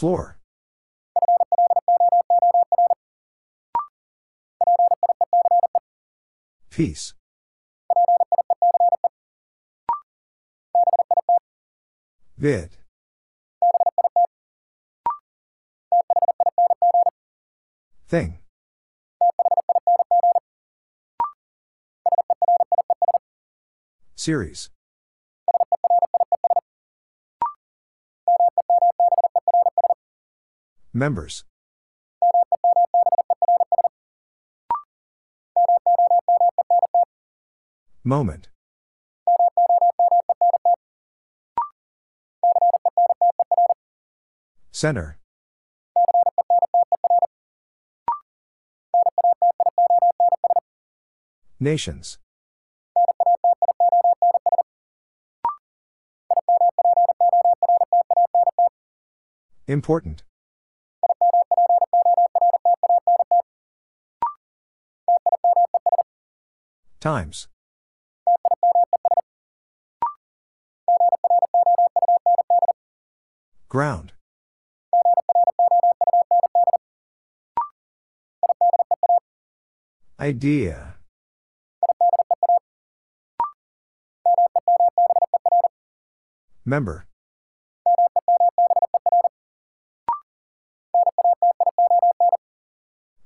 Floor. Peace. Vid. Thing. Series. Members. Moment. Center. Nations. Important. Times. Ground. Idea. Member.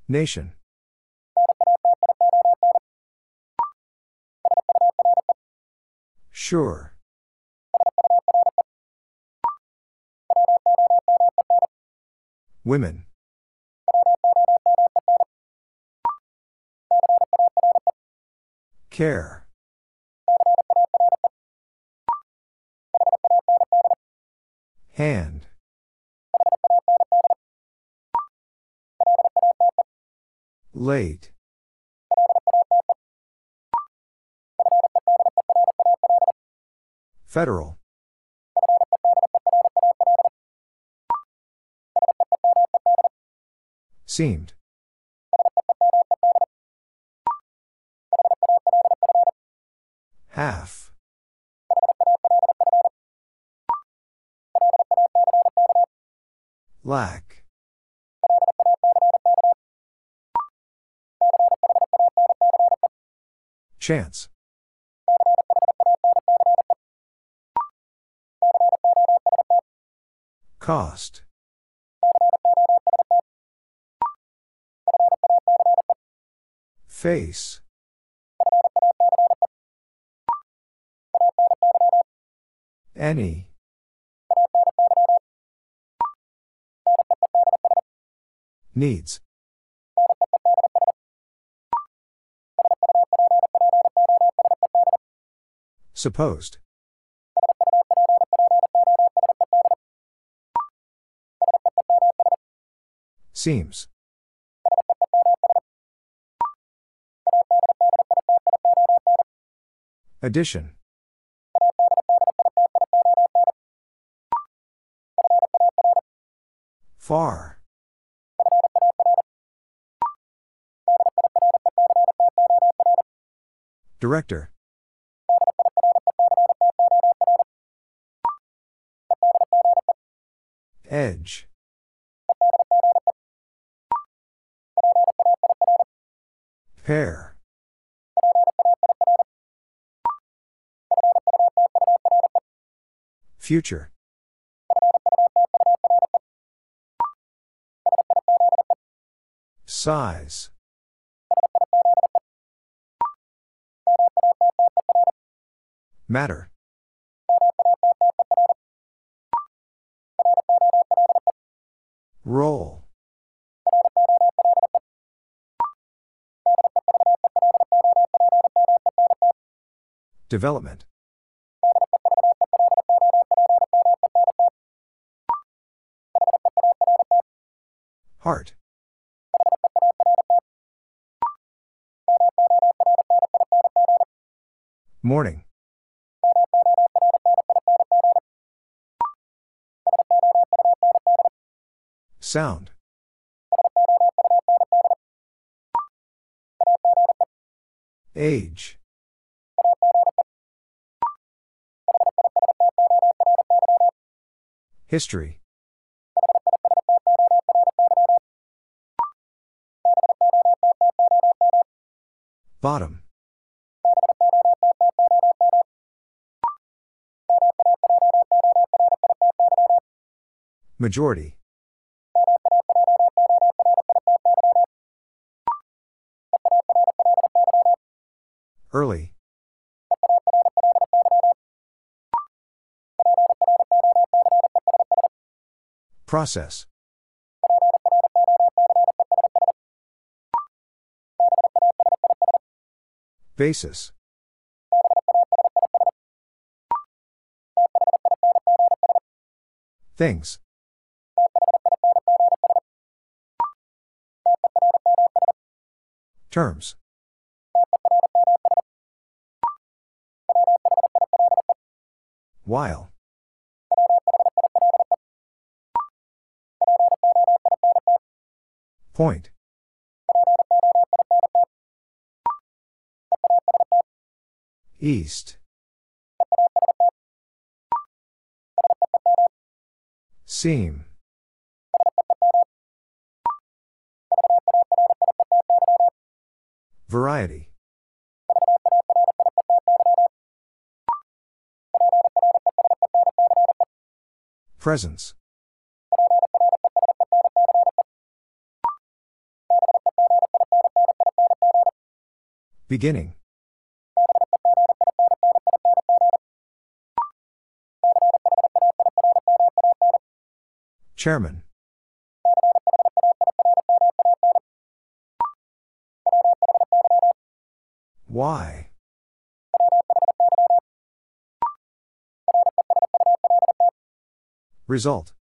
Nation. Sure. Women. Care. Hand. Late. Federal. Seemed. Half. Lack. Chance. Cost. Face. Any. Needs. Supposed. Seems. Addition. Far. Director. Edge. Pair. Future. Size. Matter. Roll. Development. Heart. Morning. Sound. Age. History Bottom. Majority. Process. Basis. Things. Terms. While. Point. East. Seam. Variety. Presence. Beginning. Chairman. Why? Result.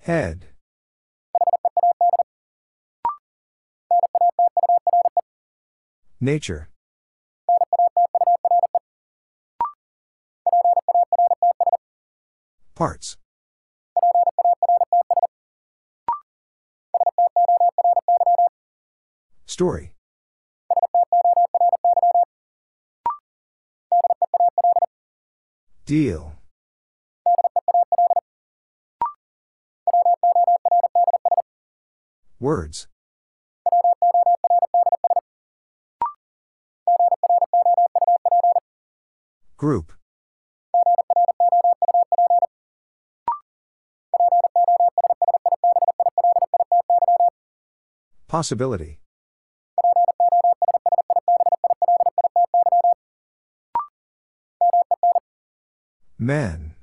Head. Nature. Parts. Story. Deal. Words. Group. Possibility. Men.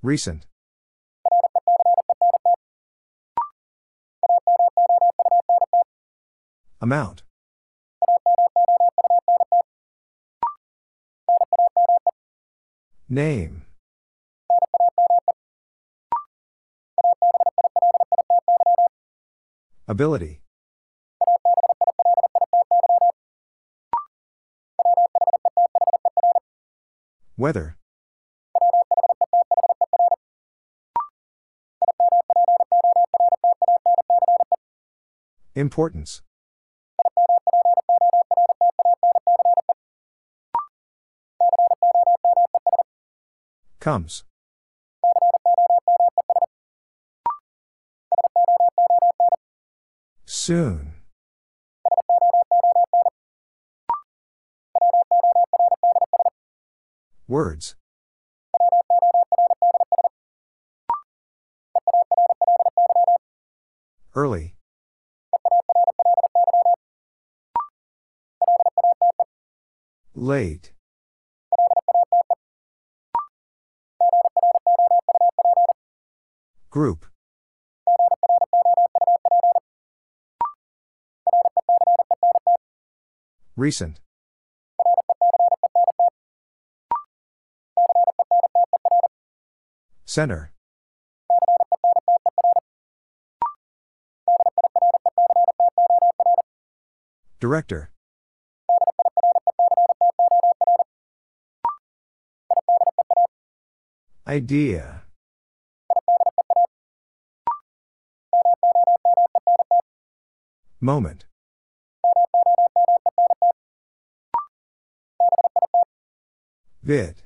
Recent. Amount. Name. Ability. Weather. Importance. Comes. Soon. Words. Early. Late. Group. Recent. Center. Director. Idea. Moment Vid.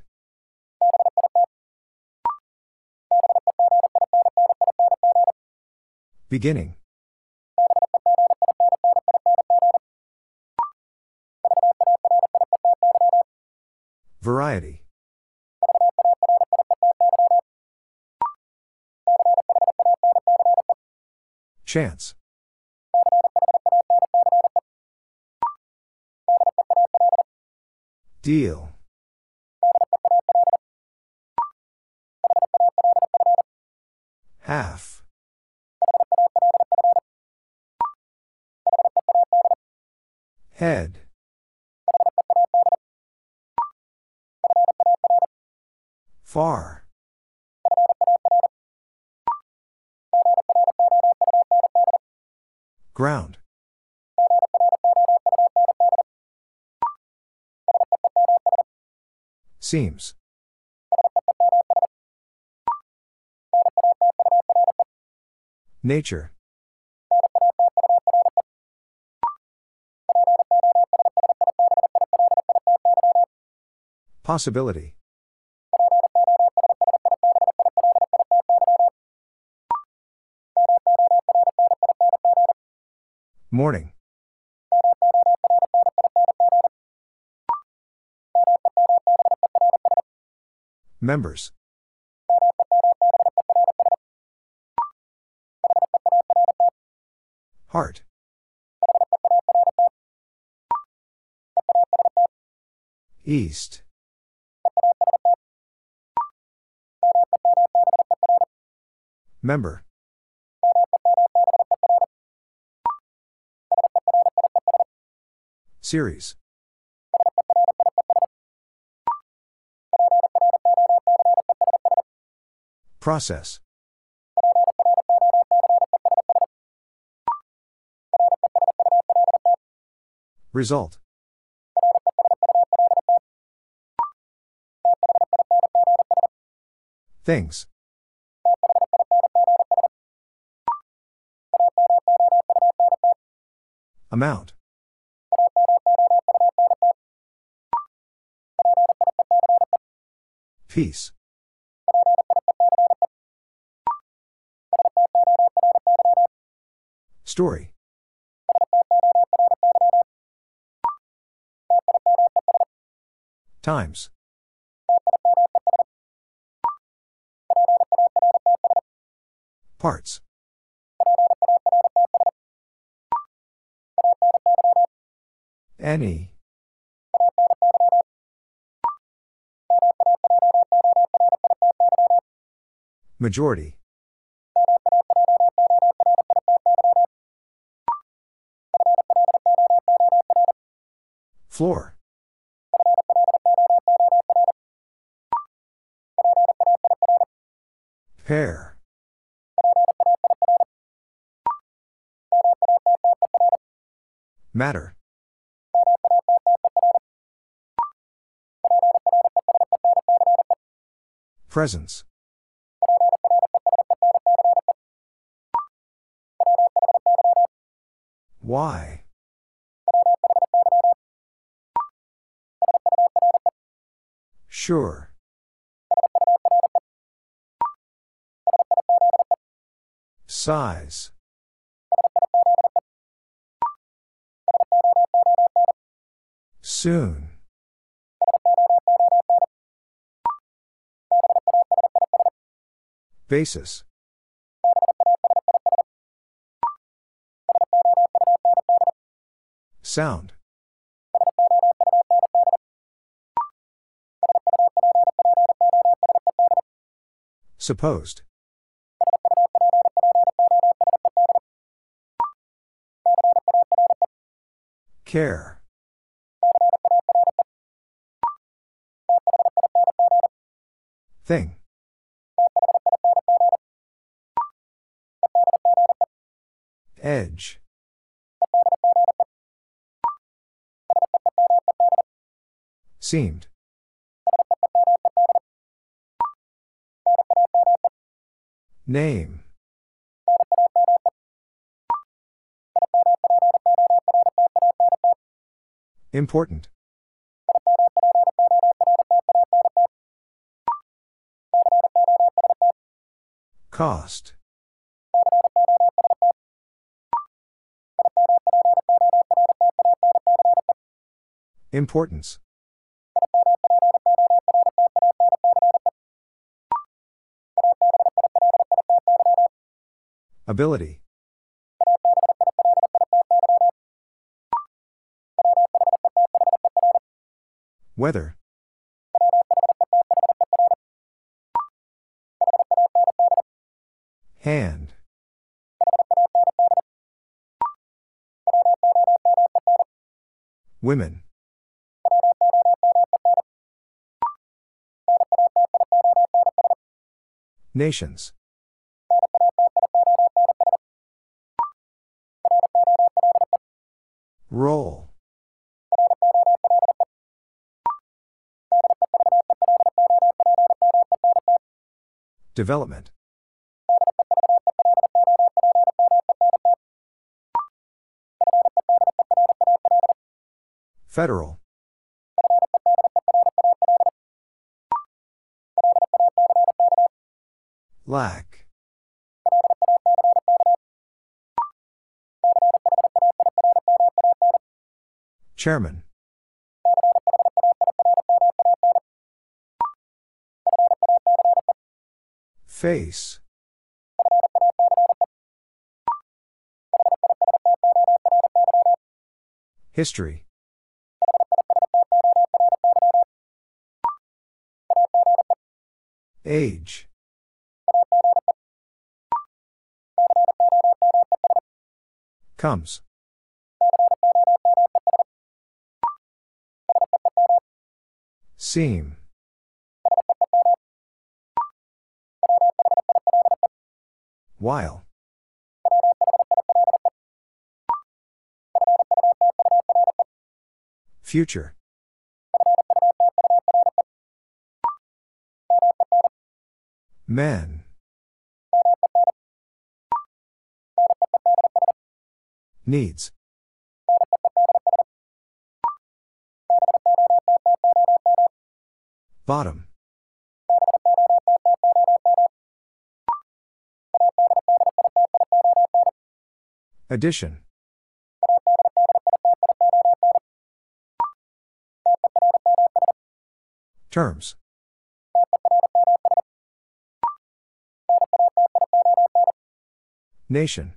Beginning. Variety. Chance. Deal. Seems. Nature. Possibility. Morning. Members. Heart. East. Member. Series. Process. Result. Things. Amount. Peace. Story. Times. Parts. Any. Majority. Floor. Pair. Matter. Presence. Why? Sure. Size. Soon. Basis. Sound. Supposed. Care. Thing. Edge. Seemed. Name. Important. Cost. Importance. Ability. Weather. Hand. Women. Nations. Development. Federal. Lack. Chairman. Face. History. Age. Comes. Seam. While. Future. Men. Needs. Bottom. Addition. Terms. Nation.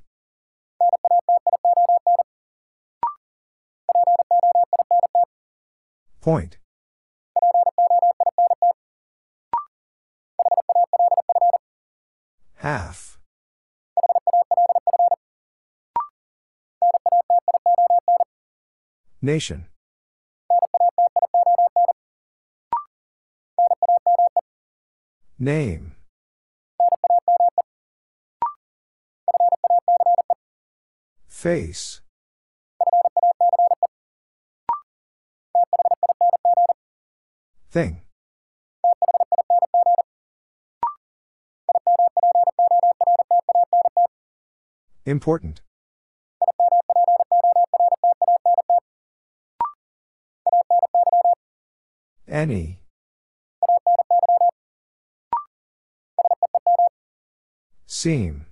Point. Half. Nation. Name. Face. Thing. Important. Any. Seam.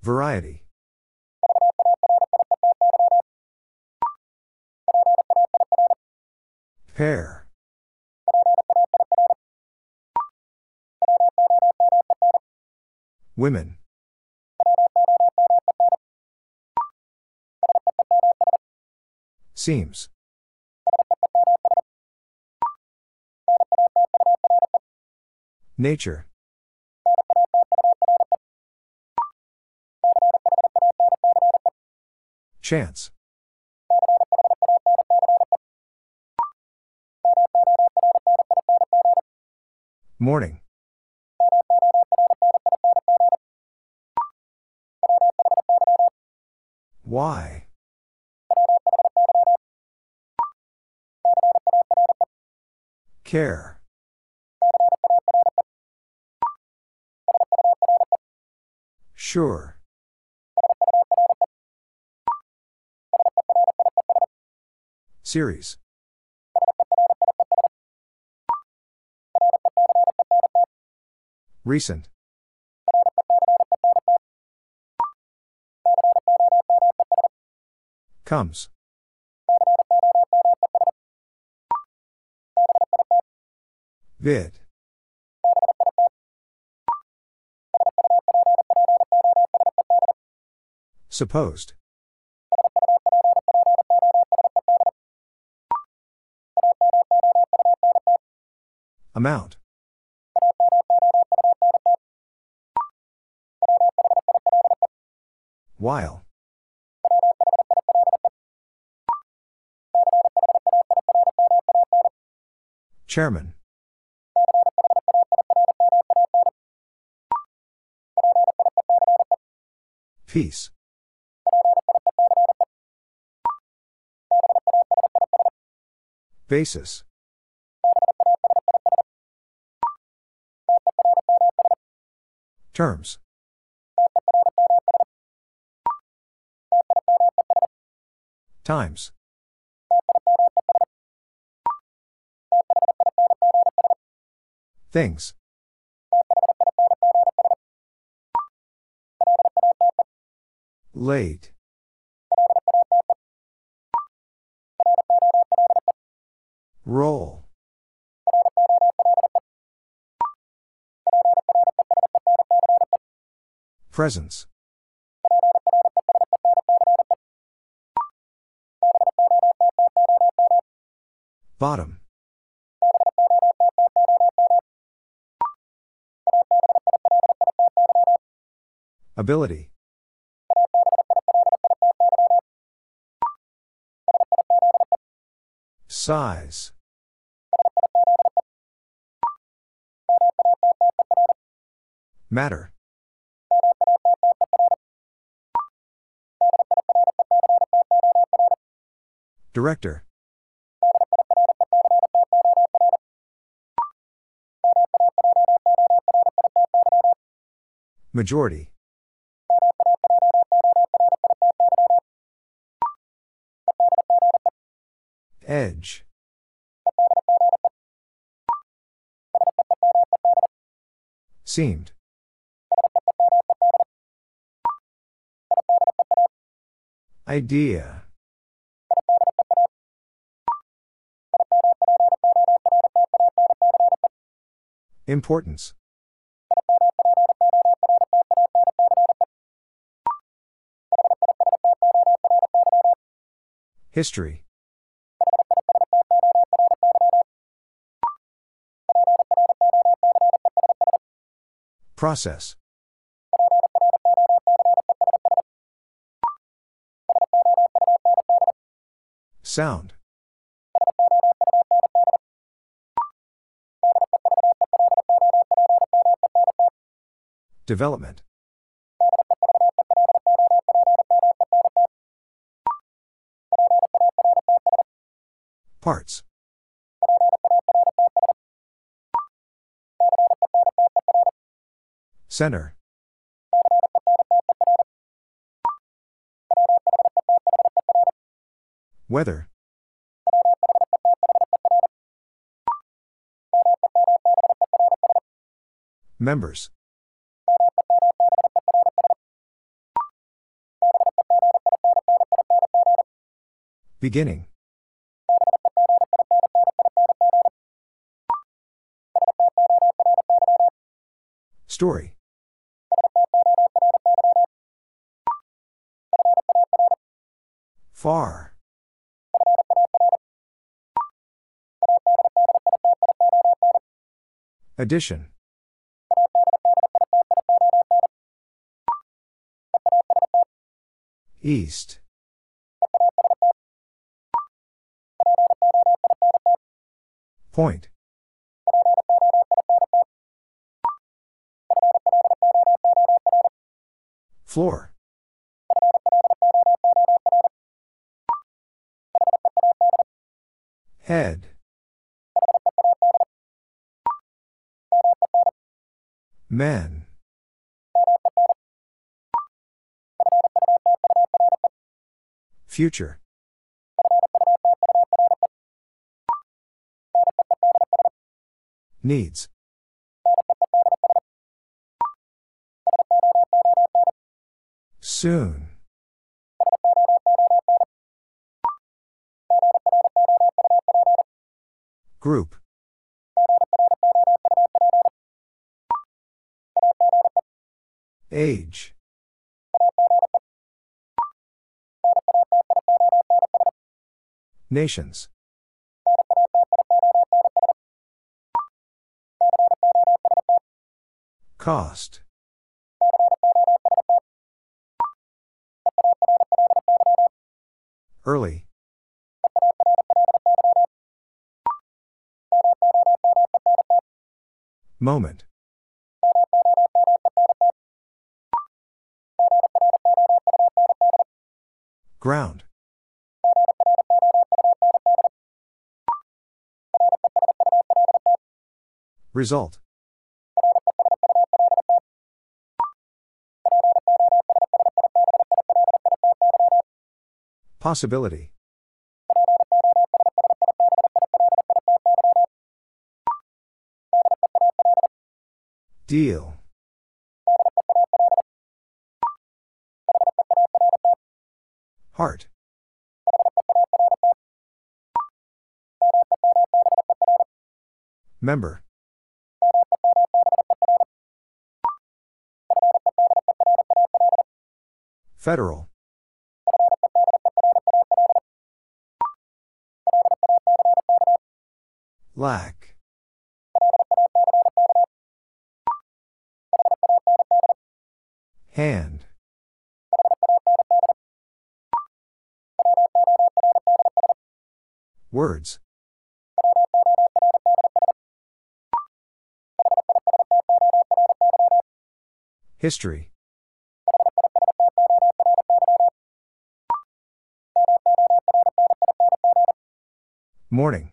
Variety. Pair. Women. Seems. Nature. Chance. Morning. Why? Care. Sure. Series. Recent. Comes. Vid. Supposed. Amount. While. Chairman. Peace. Basis. Terms. Times. Things. Late. Roll. Presence. Bottom. Ability. Size. Matter. Director. Majority. Edge. Seemed. Idea. Importance. History. Process. Sound. Development. Parts. Center. Weather. Members. Beginning. Story. Far. Addition. East. Point. Floor. Men. Future. Needs. Soon. Group. Age. Nations. Cost. Early. Moment. Ground. Result. Possibility. Deal. Heart. Member. Federal. Lack. Hand. Words. History. Morning.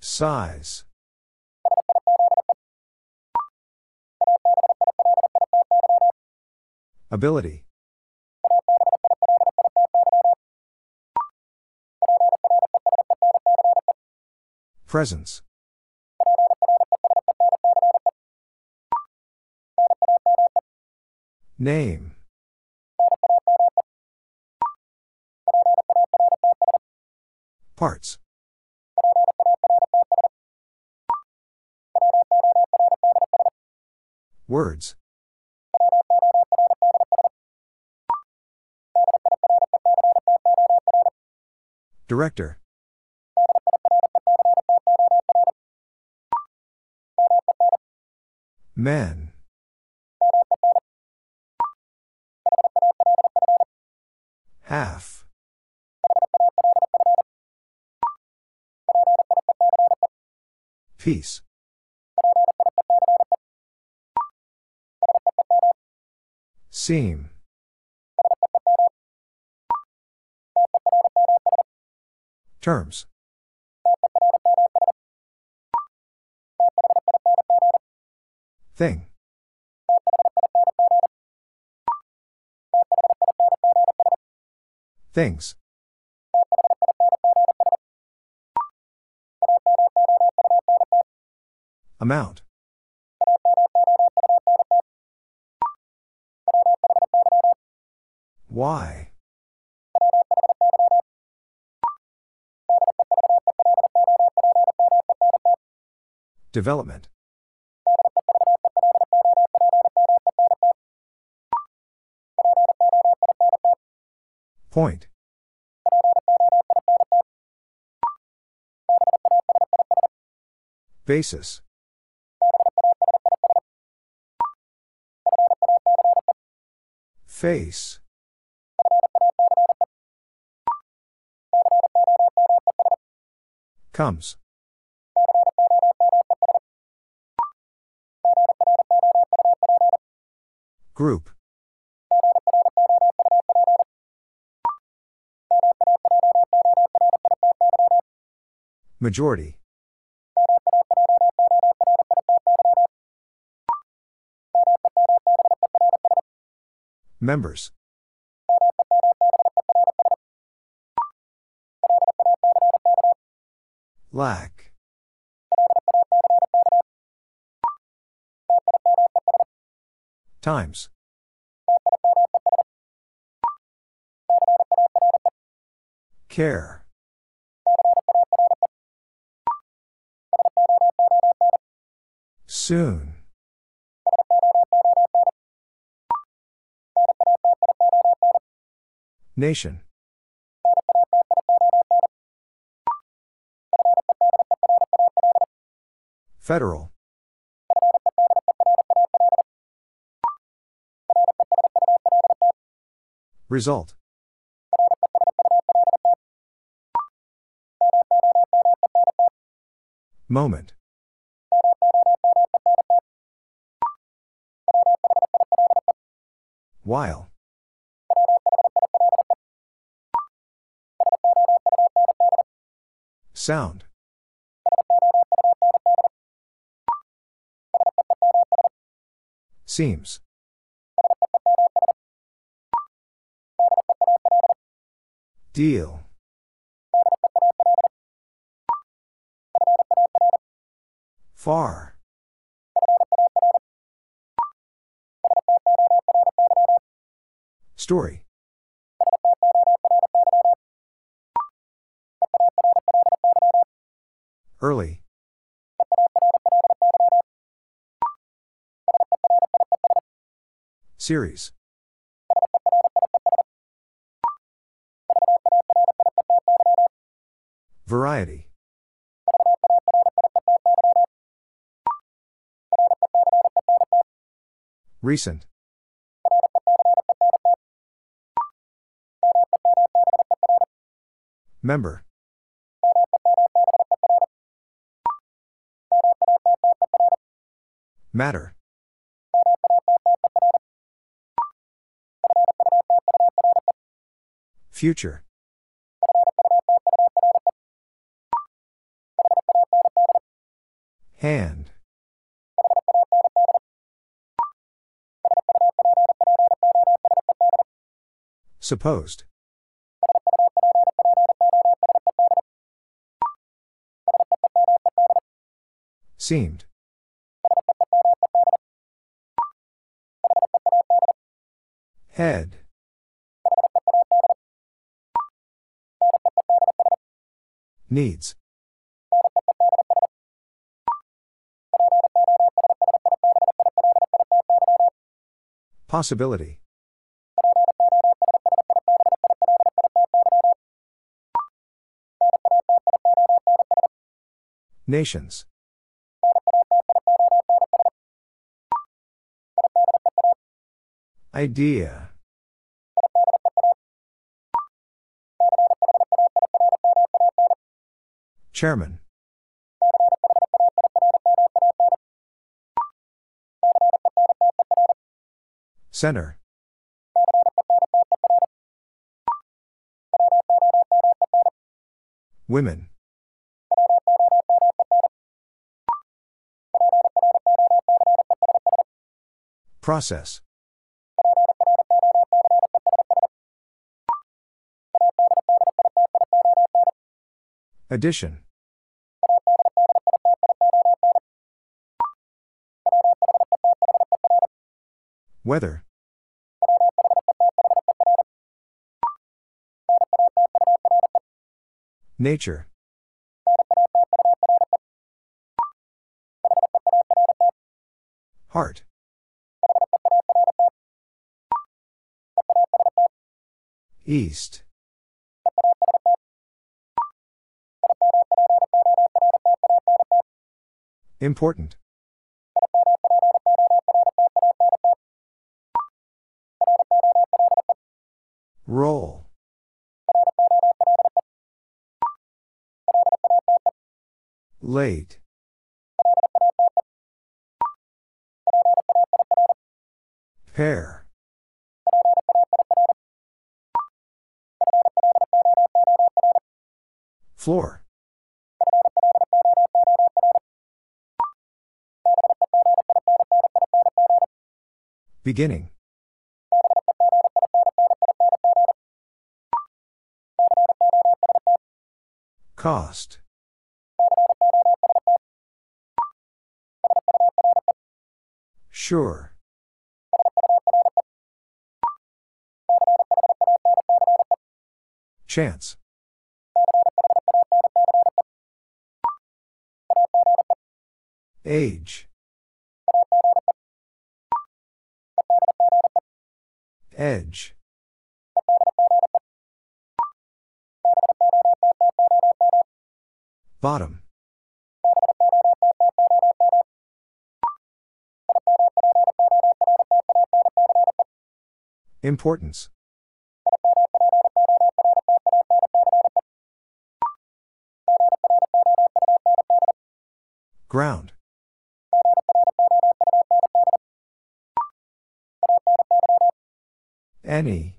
Size. Ability. Presence. Name. Parts. Words. Director. Men. Half. Peace. Seam. Terms. Thing. Things. Amount. Why? Development. Point. Basis. Face. Comes. Group. Majority. Members. Lack. Times. Care. Soon. Nation. Federal. Result. Moment. While. Sound. Seems. Deal. Far. Story. Early. Series. Variety. Recent. Member. Matter. Future. Hand. Supposed. Seemed. Head. Needs. Possibility. Nations. Idea. Chairman. Center. Women. Process. Addition. Weather. Nature. Heart. East. Important. Roll. Late. Pair. Floor. Beginning. Cost. Sure. Chance. Age. Edge. Bottom. Importance. Ground. Any.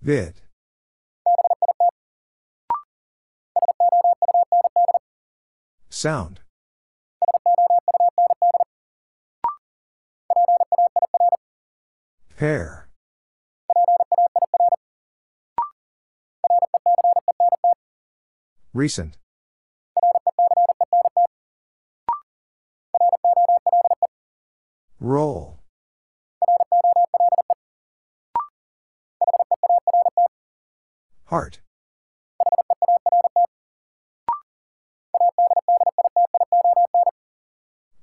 Vid. Sound. Pair. Recent.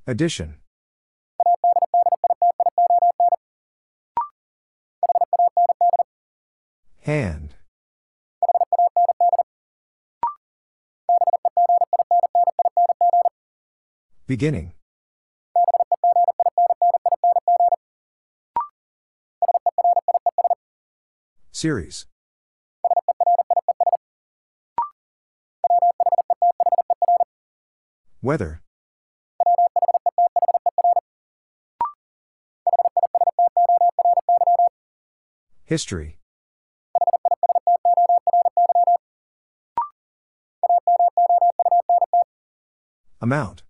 Addition. Hand. Beginning. Series. Weather. History. Amount.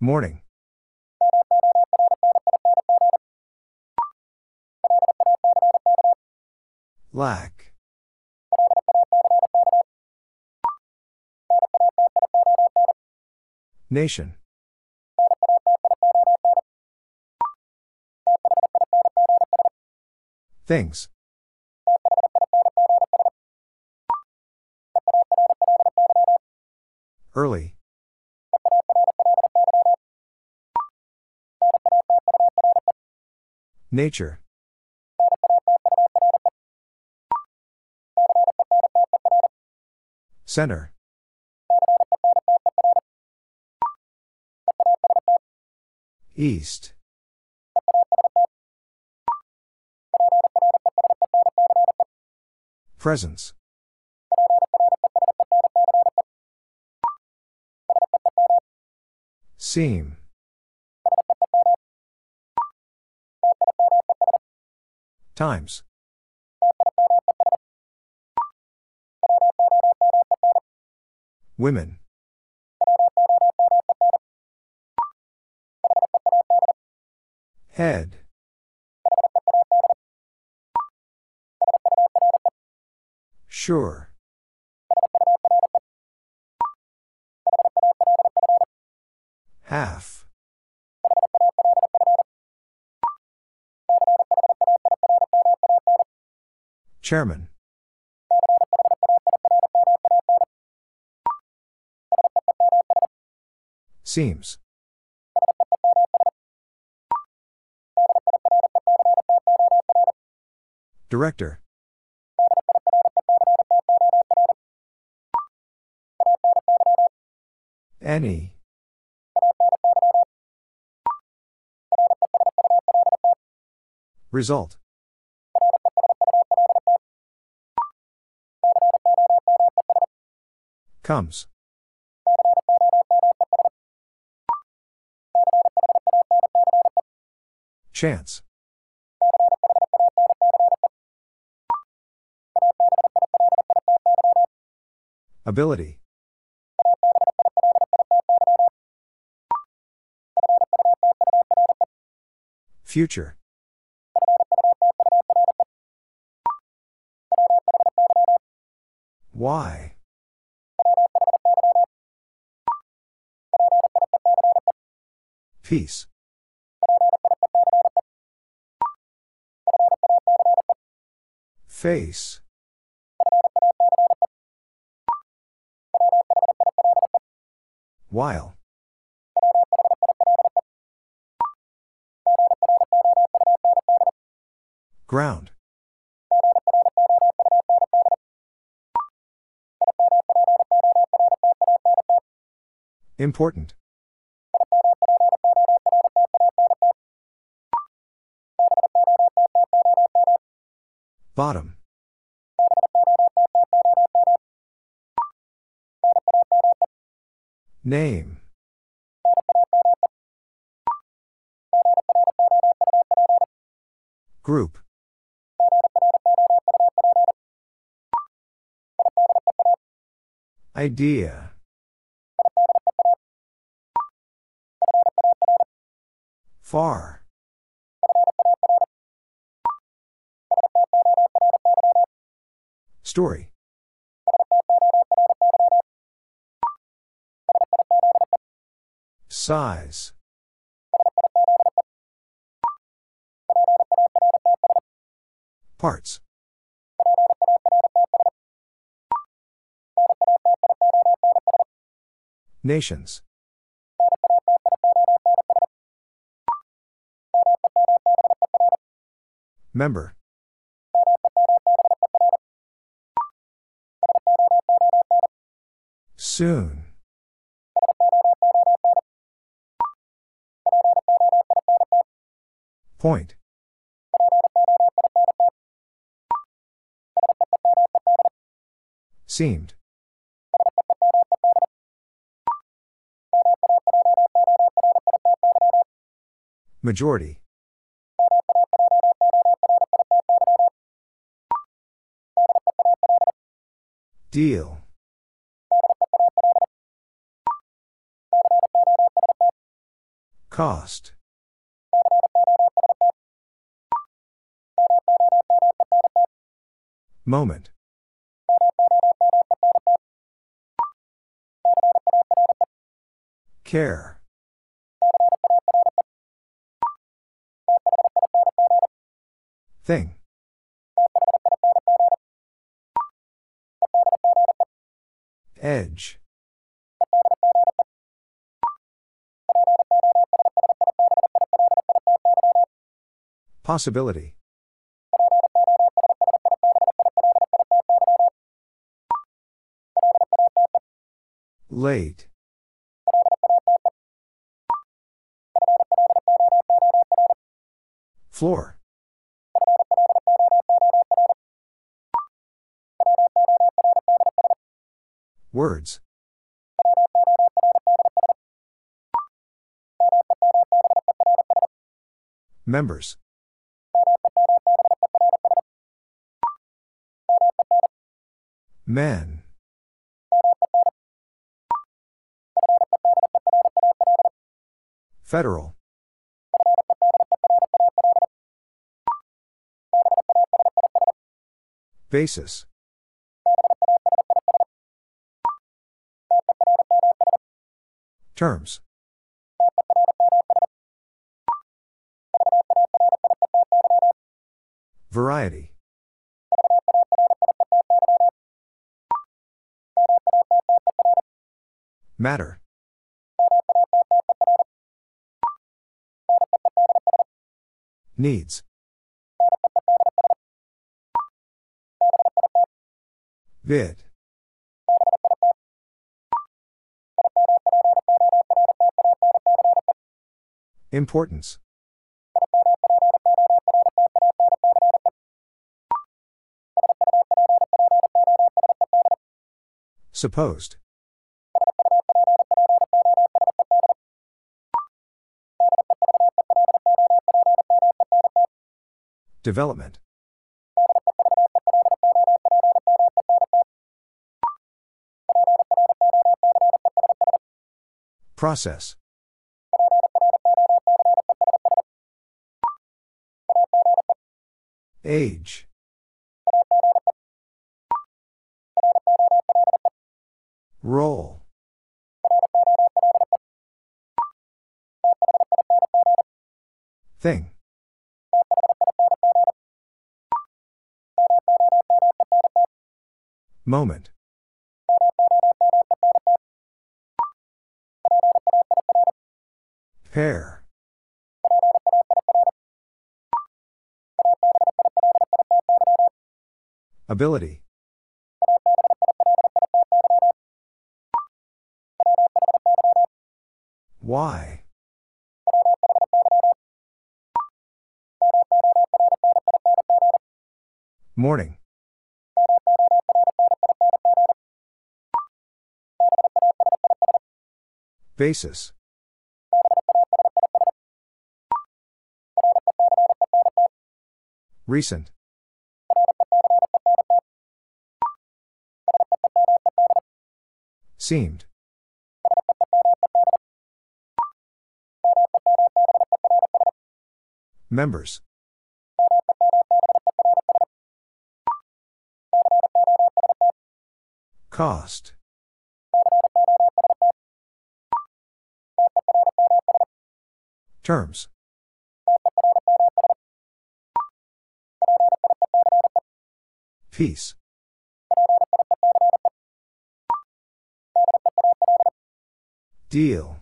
Morning. Lack. Nation. Things. Early. Nature. Center. East. Presence. Seam. Times. Women. Head. Sure. Half. Chairman. Seems. Director. Any. Result. Comes. Chance. Ability. Future. Why? Peace. Face. While. Ground. Important. Bottom. Name. Group. Idea. Far. Story. Size. Parts. Nations. Member. Soon. Point. Seemed. Majority. Deal. Cost. Moment. Care. Thing. Edge. Possibility. Late. Floor. Words. Members. Men. Federal. Basis. Terms. Variety. Matter. Needs. Vid. Importance. Supposed. Development. Process. Age. Roll. Thing. Moment. Pair. Ability. Why? Morning. Basis. Recent. Seemed. Members. Cost. Terms. Peace. Deal.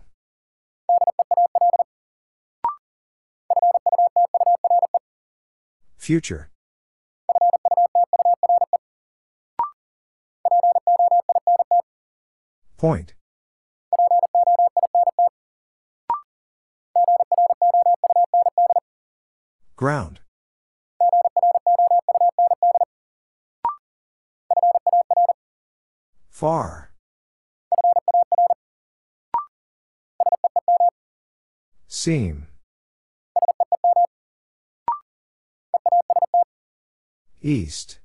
Future. Point. Ground. Far. Seam. East.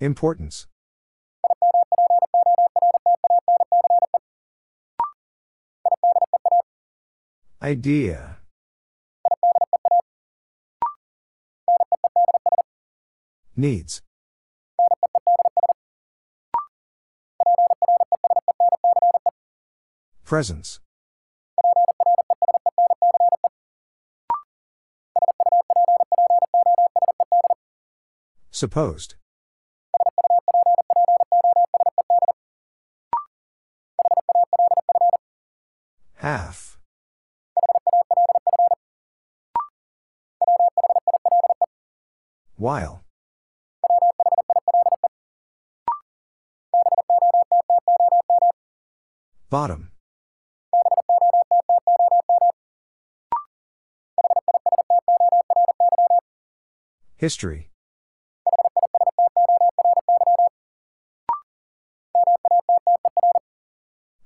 Importance. Idea. Needs. Presence. Supposed. Half. While. Bottom. History.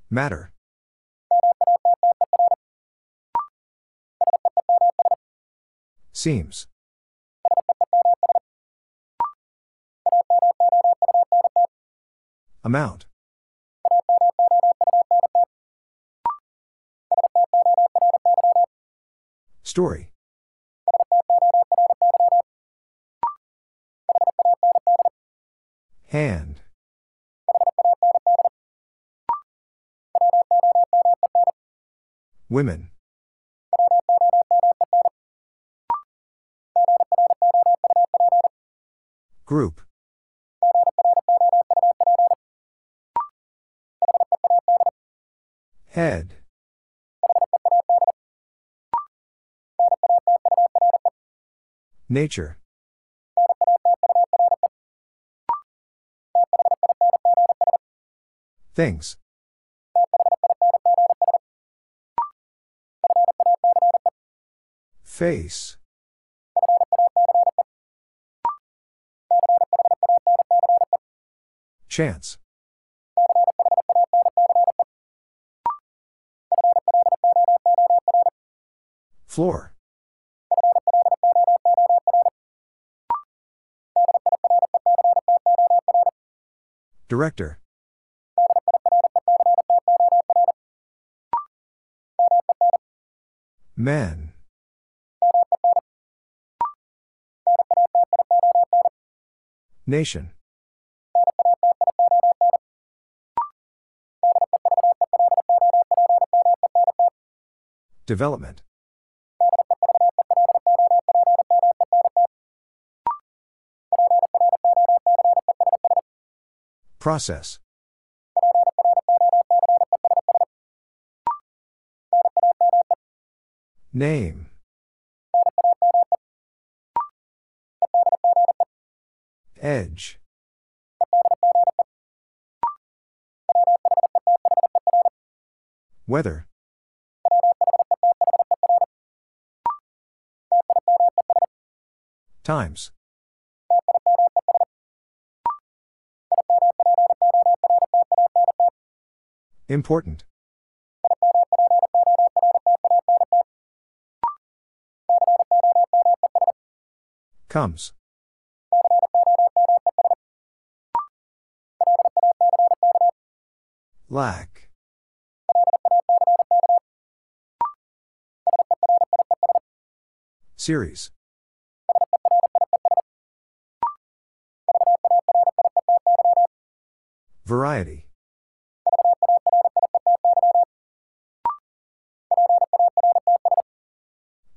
Matter. Seems. Amount. Story. Hand. Women. Group. Head. Nature. Things. Face. Chance. Floor. Director. Men. Nation. Development. Process. Name. Edge. Weather. Times. Important. Comes. Lack. Series. Variety.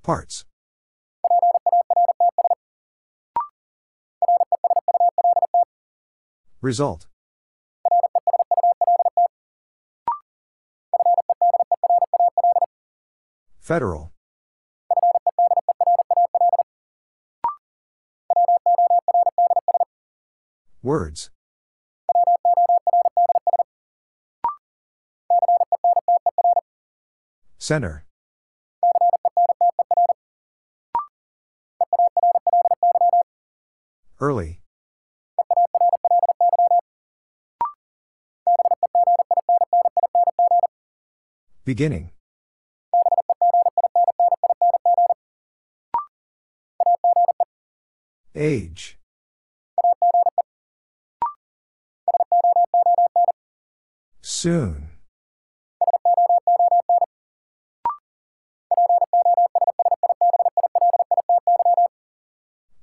Parts. Result. Federal. Words. Center. Beginning. Age. Soon.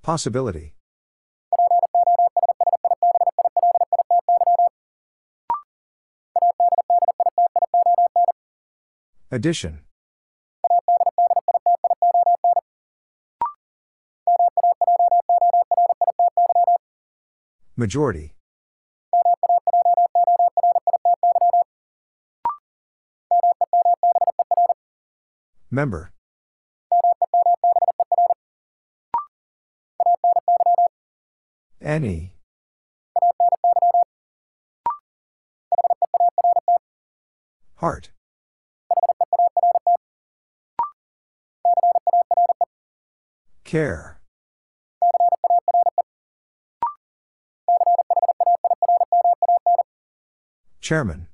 Possibility. Addition. Majority. Member. Any. Heart. Care. Chairman.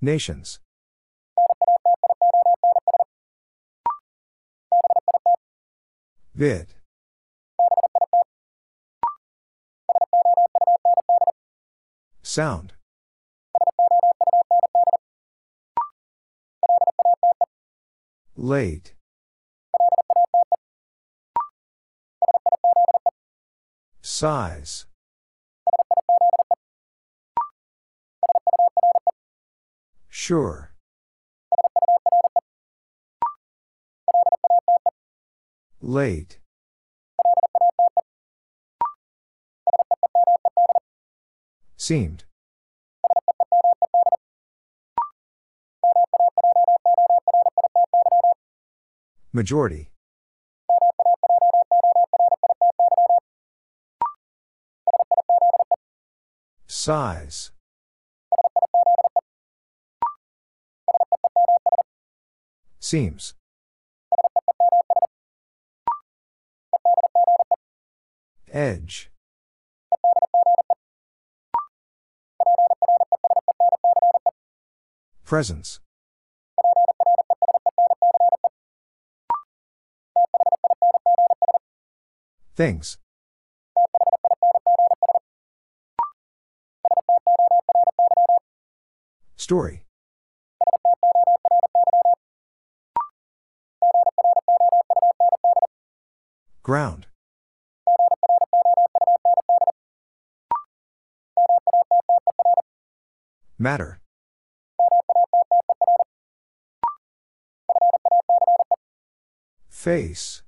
Nations. Vid. Sound. Late. Size. Sure. Late. Seemed. Majority. Size. Seems. Edge. Presence. Things. Story. Ground. Matter. Face.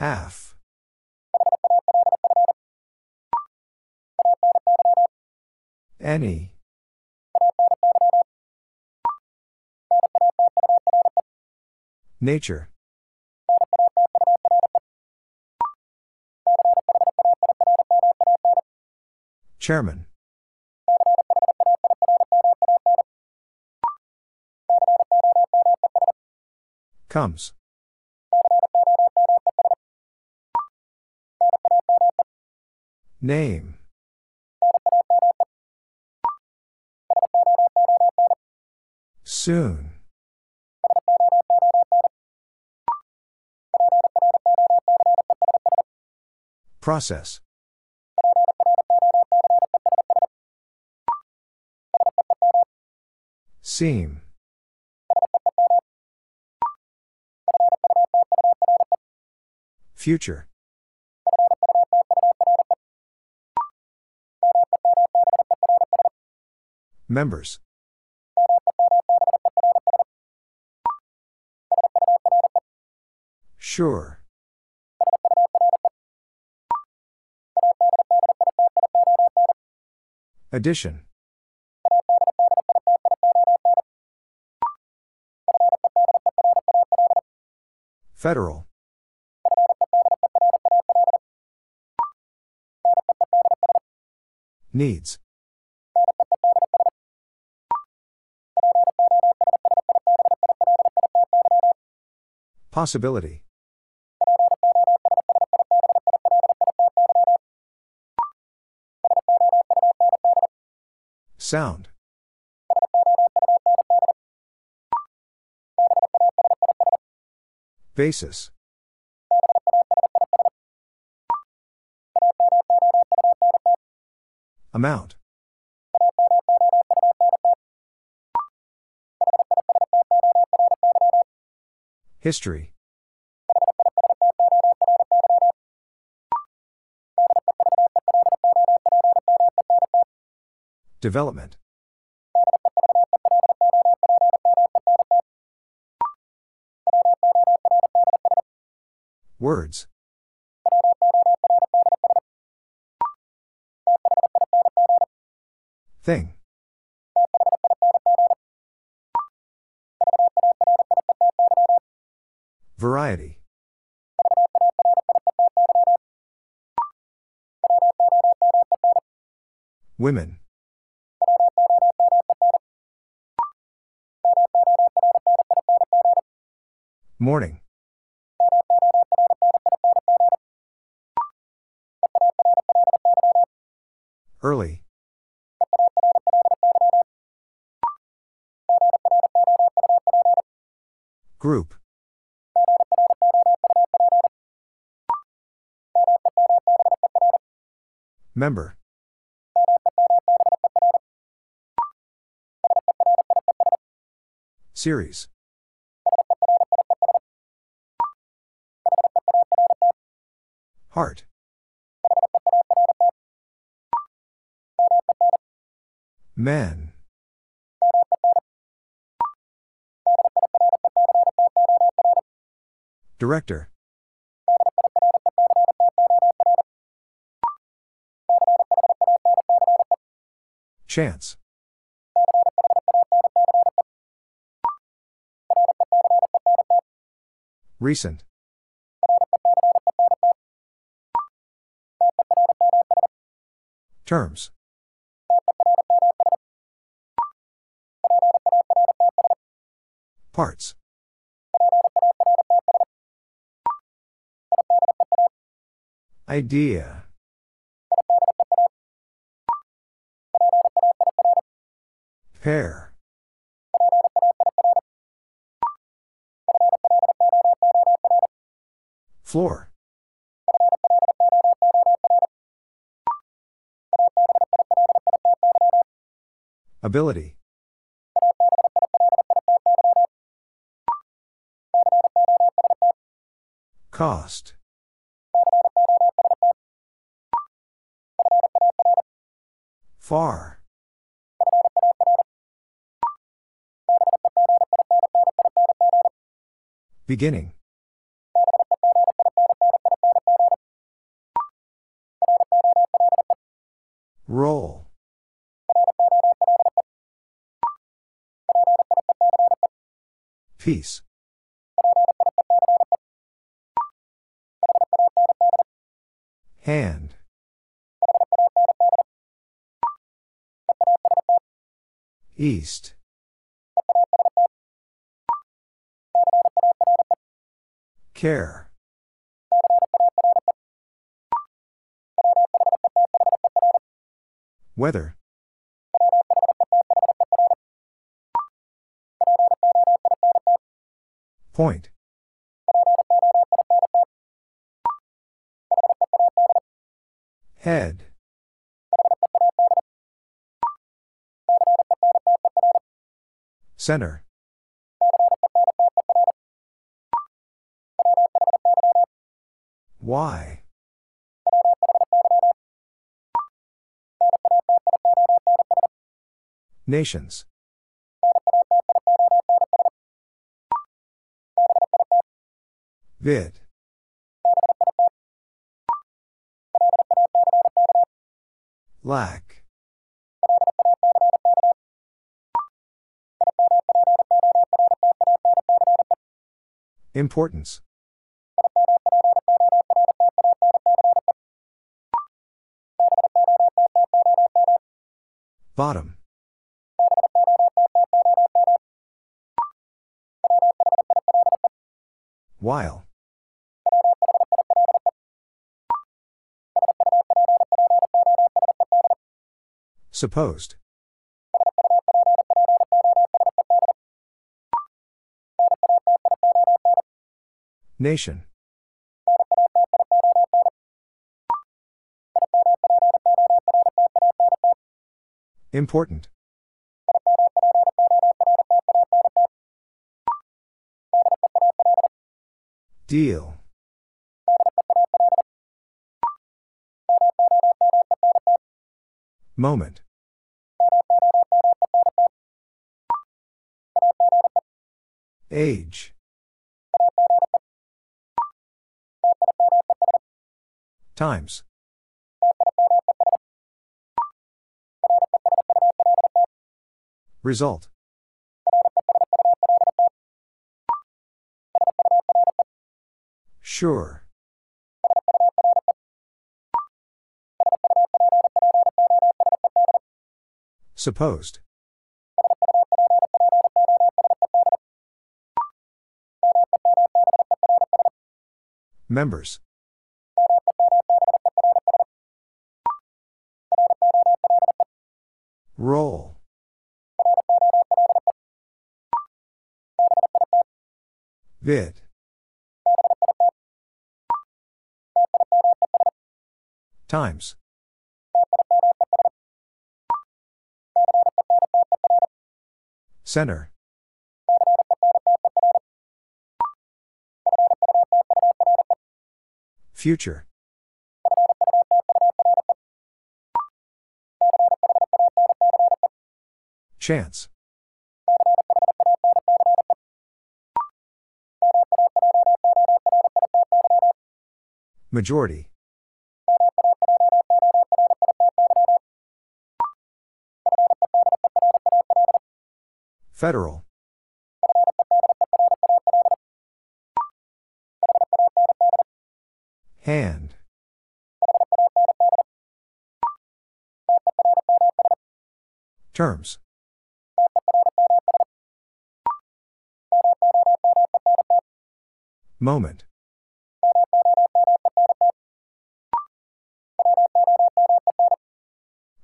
Half. Any. Nature. Chairman. Comes. Name. Soon. Process. Seam. Future. Members. Sure. Addition. Federal. Needs. Possibility. Sound. Basis. Amount. History. Development. Words. Thing. Women. Morning. Member. Series. Heart. Men. Director. Chance. Recent. Terms. Parts. Idea. Pair. Floor. Ability. Cost. Far. Beginning. Roll. Peace. Hand. East. Care. Weather. Point. Head. Center. Why? Nations. Vid. Lack. Importance. Bottom. While. Supposed. Nation. Important. Deal. Moment. Age. Times. Result. Sure. Supposed. Members. Roll. Vid. Times. Center. Future. Chance. Majority. Federal. Hand. Terms. Moment.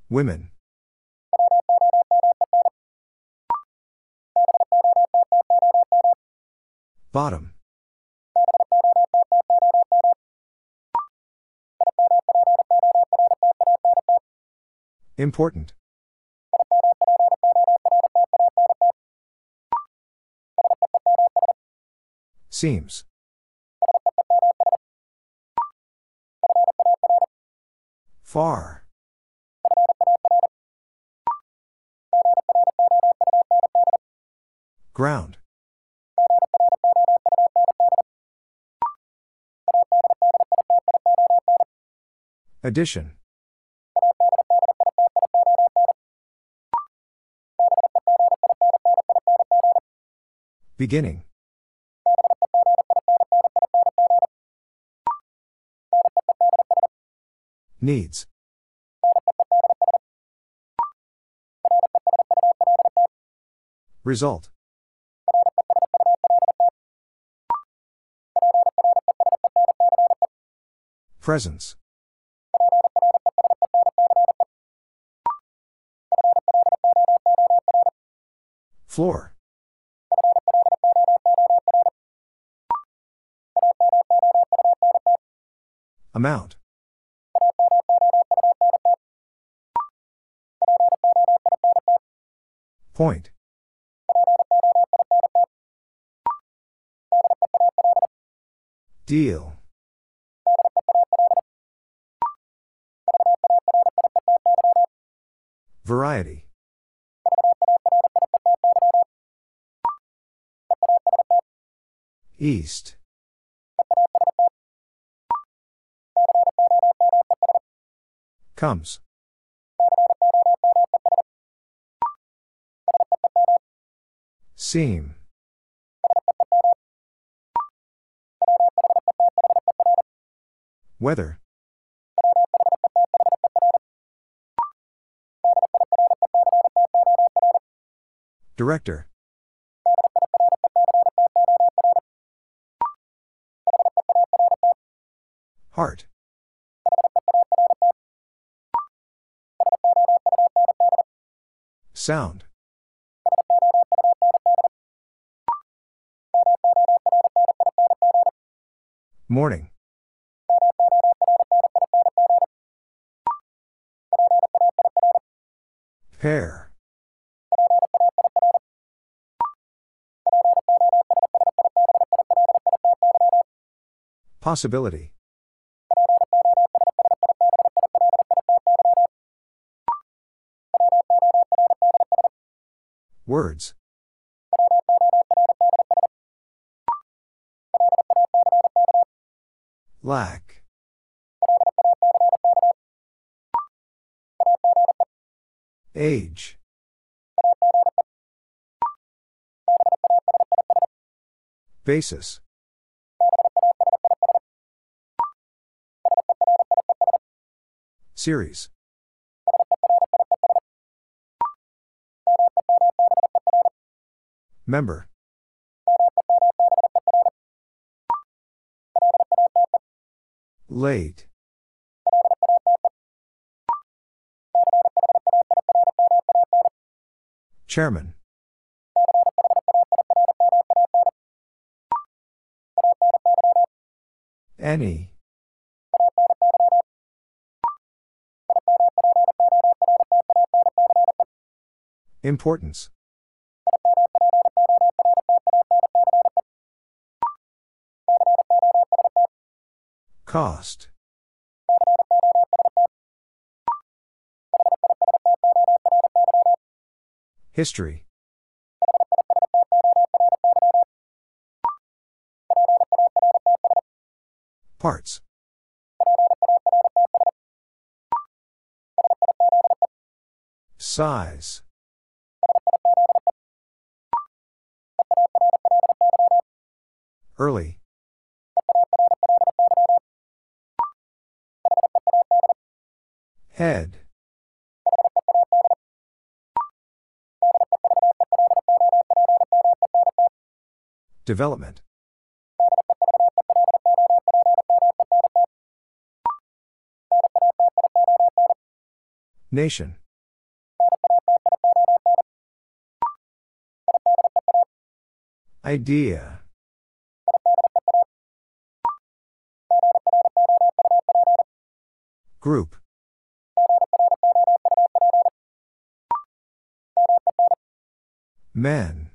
Women. Bottom. Important. Seems. Far. Ground. Addition. Beginning. Needs. Result. Presence. Floor. Amount. Point. Deal. East. Comes. Seam. Weather. Director. Heart. Sound. Morning. Pair. Possibility. Words. Lack. Age. Basis. Series. Member. Late. Chairman. Any. Importance. Cost. History. Parts. Size. Early. Head. Development. Nation. Idea. Group. Men.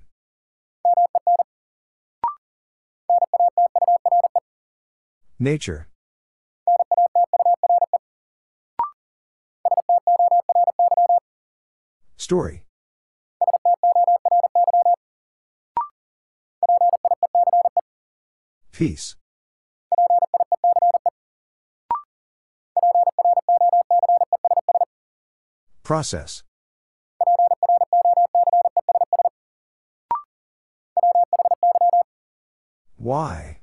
Nature. Story. Peace. Process. Why?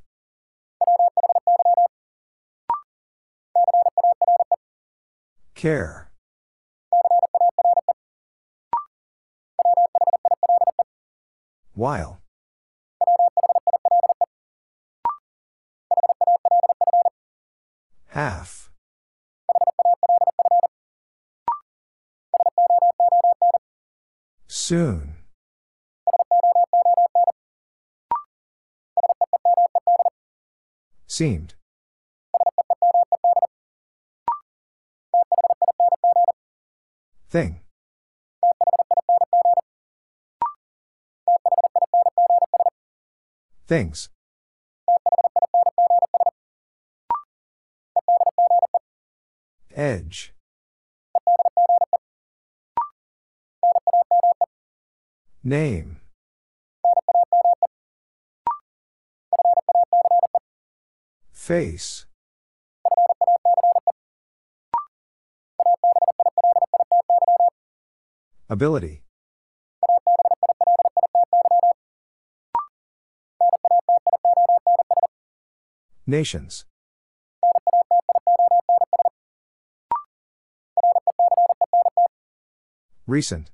Care. While. Half. Soon. Seemed. Thing. Things. Edge. Name. Face. Ability. Nations. Recent.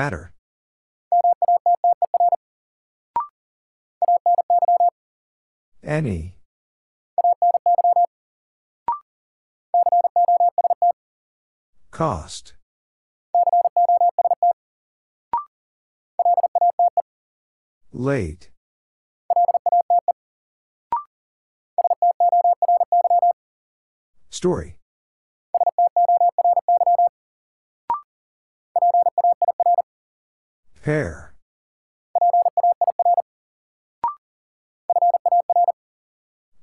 Matter. Any. Cost. Late. Story. Pair.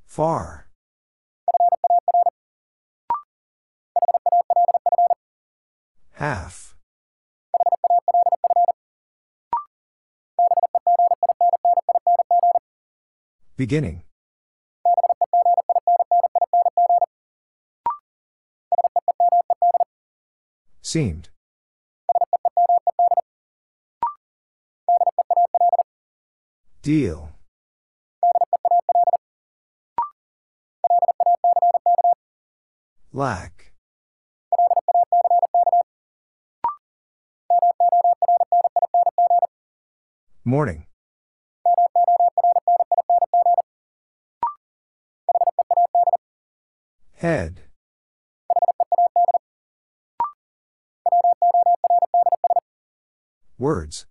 Far. Half. Beginning. Seemed. Deal. Lack. Morning. Head. Words.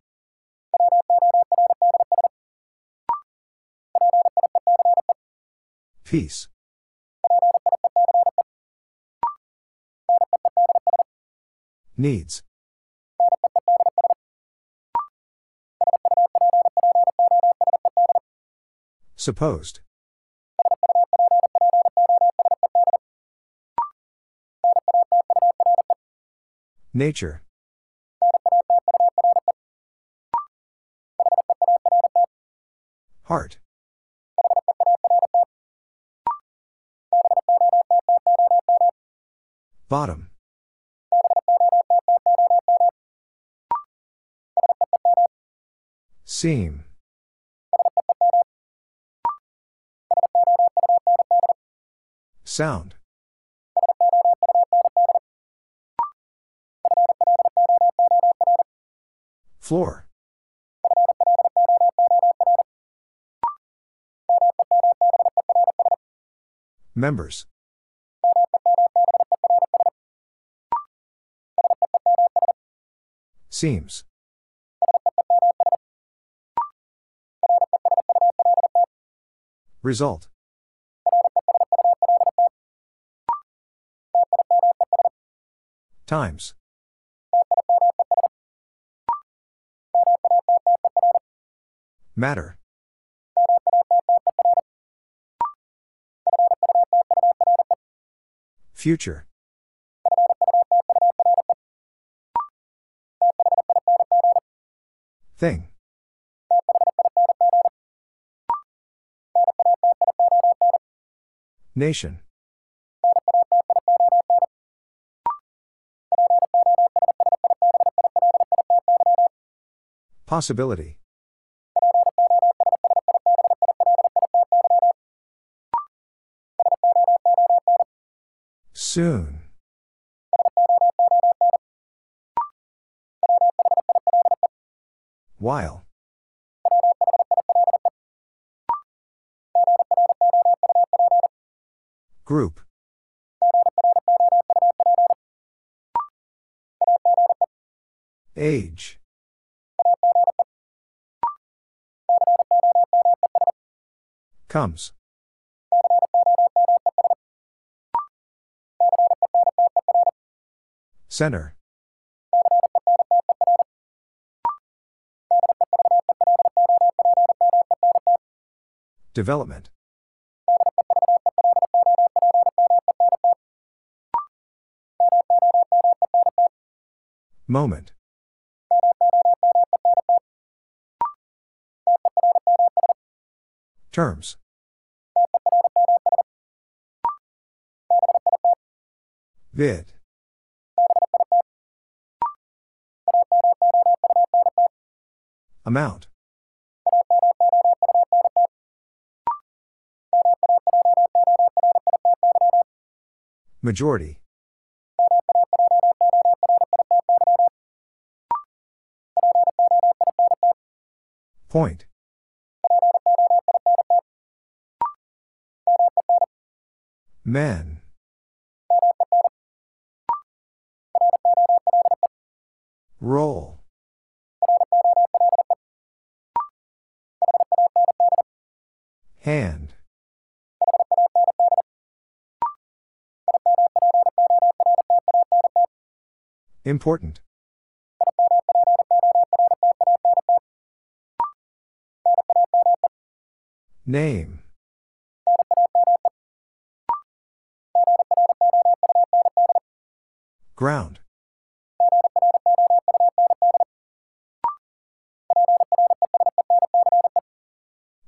Peace. Needs. Supposed. Nature. Heart. Bottom. Seam. Sound. Floor. Members. Seems. Result. Times. Matter. Future. Thing. Nation. Possibility. Soon. While. Group. Age. Comes. Center. Development. Moment. Terms. Vid. Amount. Majority. Point. Men. Important. Name. Ground.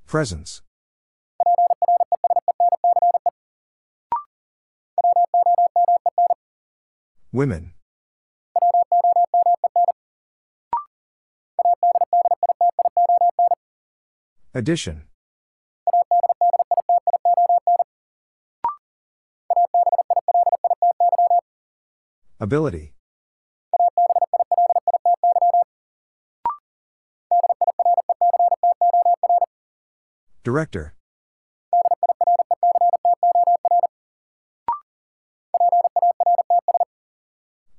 Presence. Women. Addition. Ability. Director.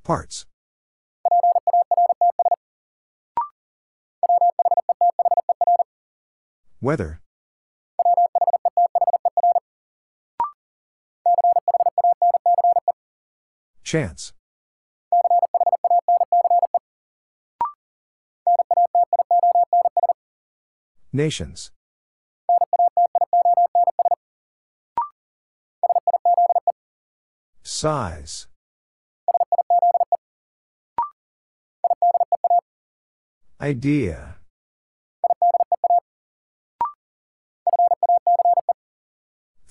Parts. Weather. Chance. Nations. Size. Idea.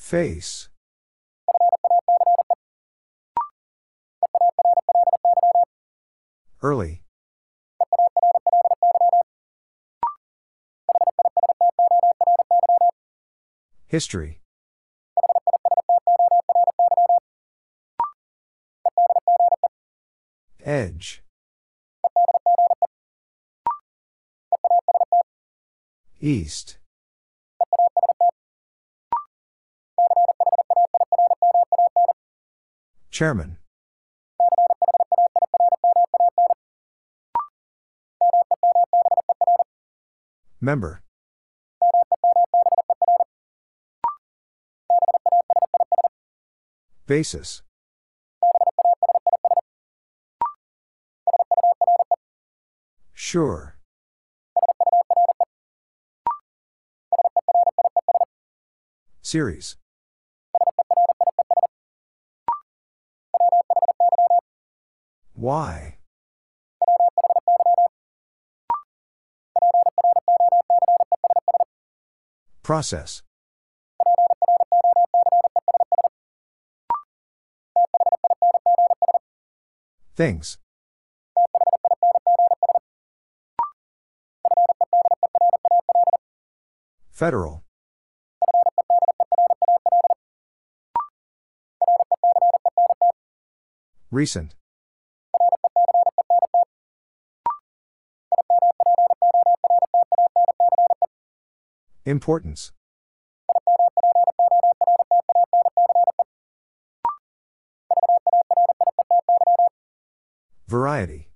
Face. Early. History. Edge. East. Chairman. Member. Basis. Sure. Series. Why? Process. Things. Federal. Recent. Importance. Variety.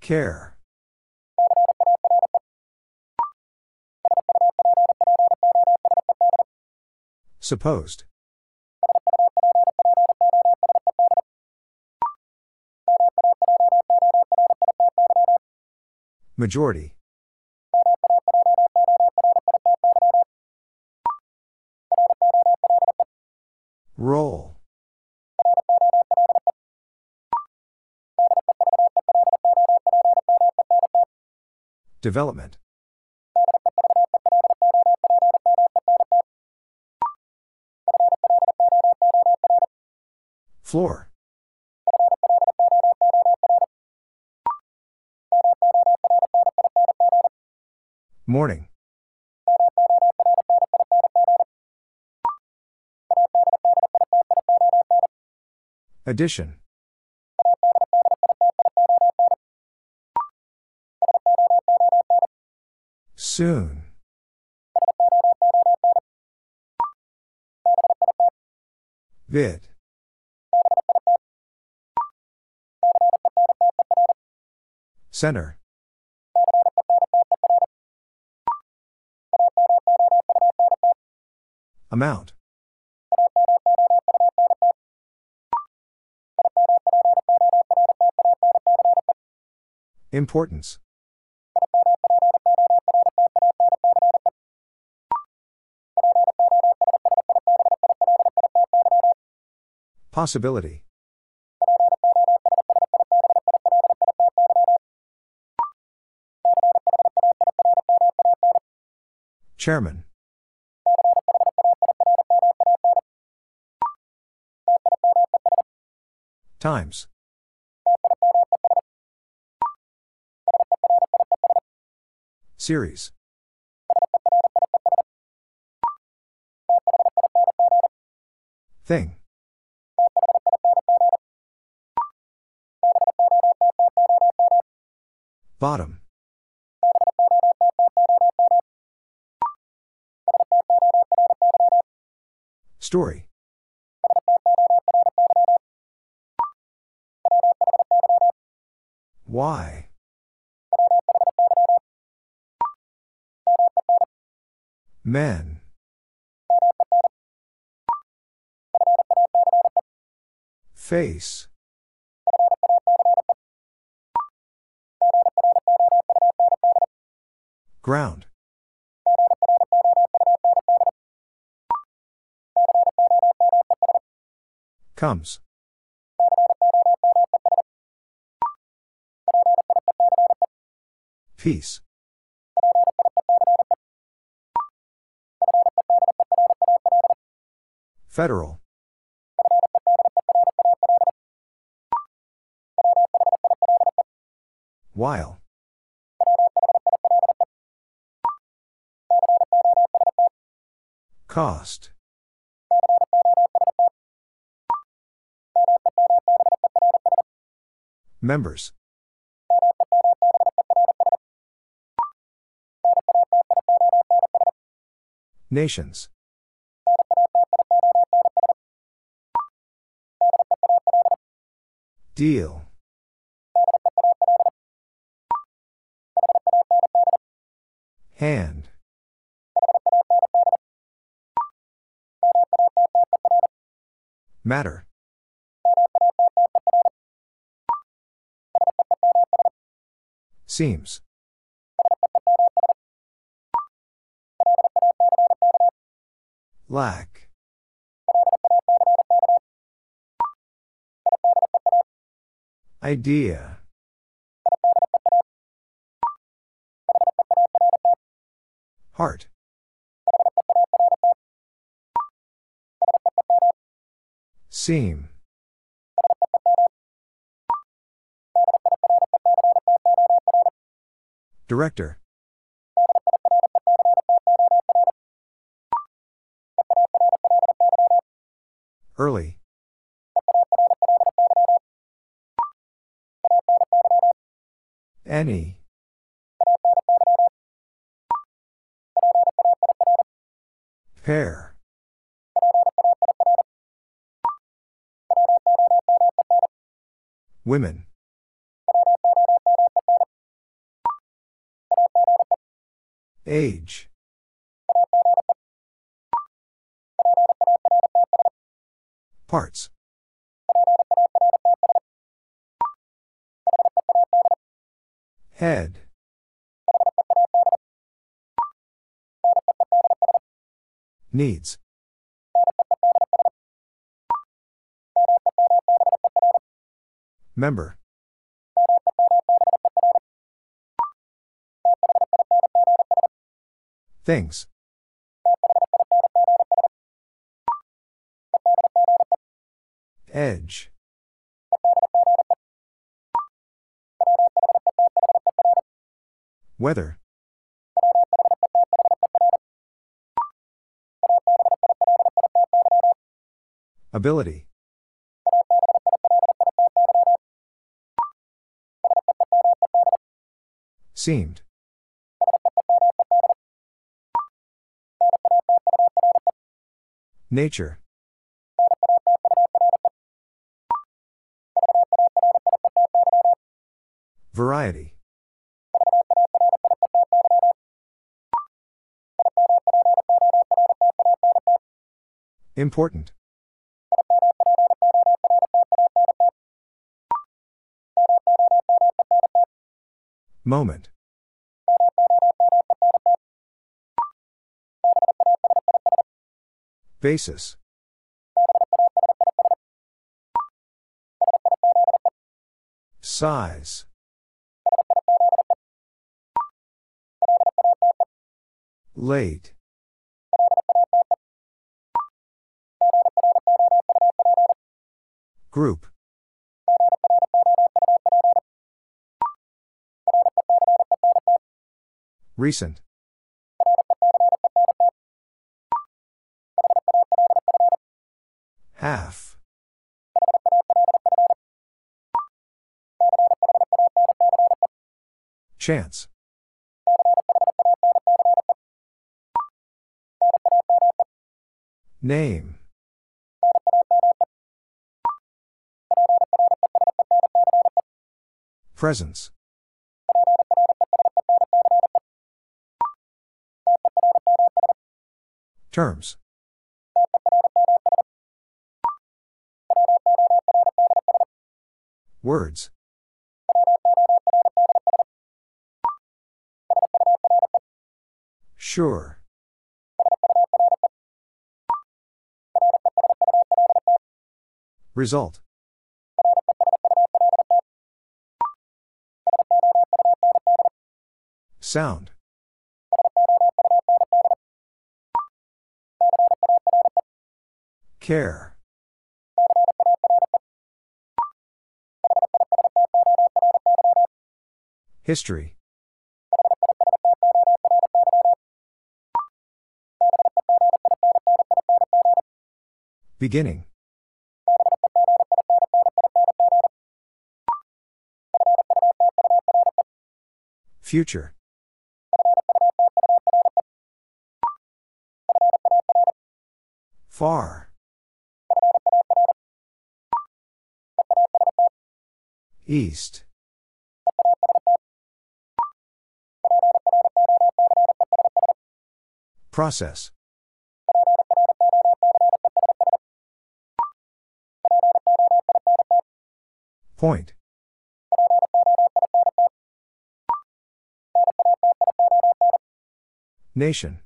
Care. Supposed. Majority. Roll. Development. Floor. Morning. Addition. Soon. Vid. Center. Amount. Importance. Possibility. Chairman. Times. Series. Thing. Bottom. Story. Why? Men. Face. Ground. Comes. Peace. Federal. While. Cost. Members. Nations. Deal. Hand. Matter. Seems. Lack. Idea. Heart. Seam. Director. Early. Any. Pair. Women. Parts. Head. Needs. Member. Things. Weather. Ability. Seemed. Nature. Important. Moment. Basis. Size. Late. Group. Recent. Half. Chance. Name. Presence. Terms. Words. Sure. Result. Sound. Care. History. Beginning. Future. Far. East. Process. Point. Nation.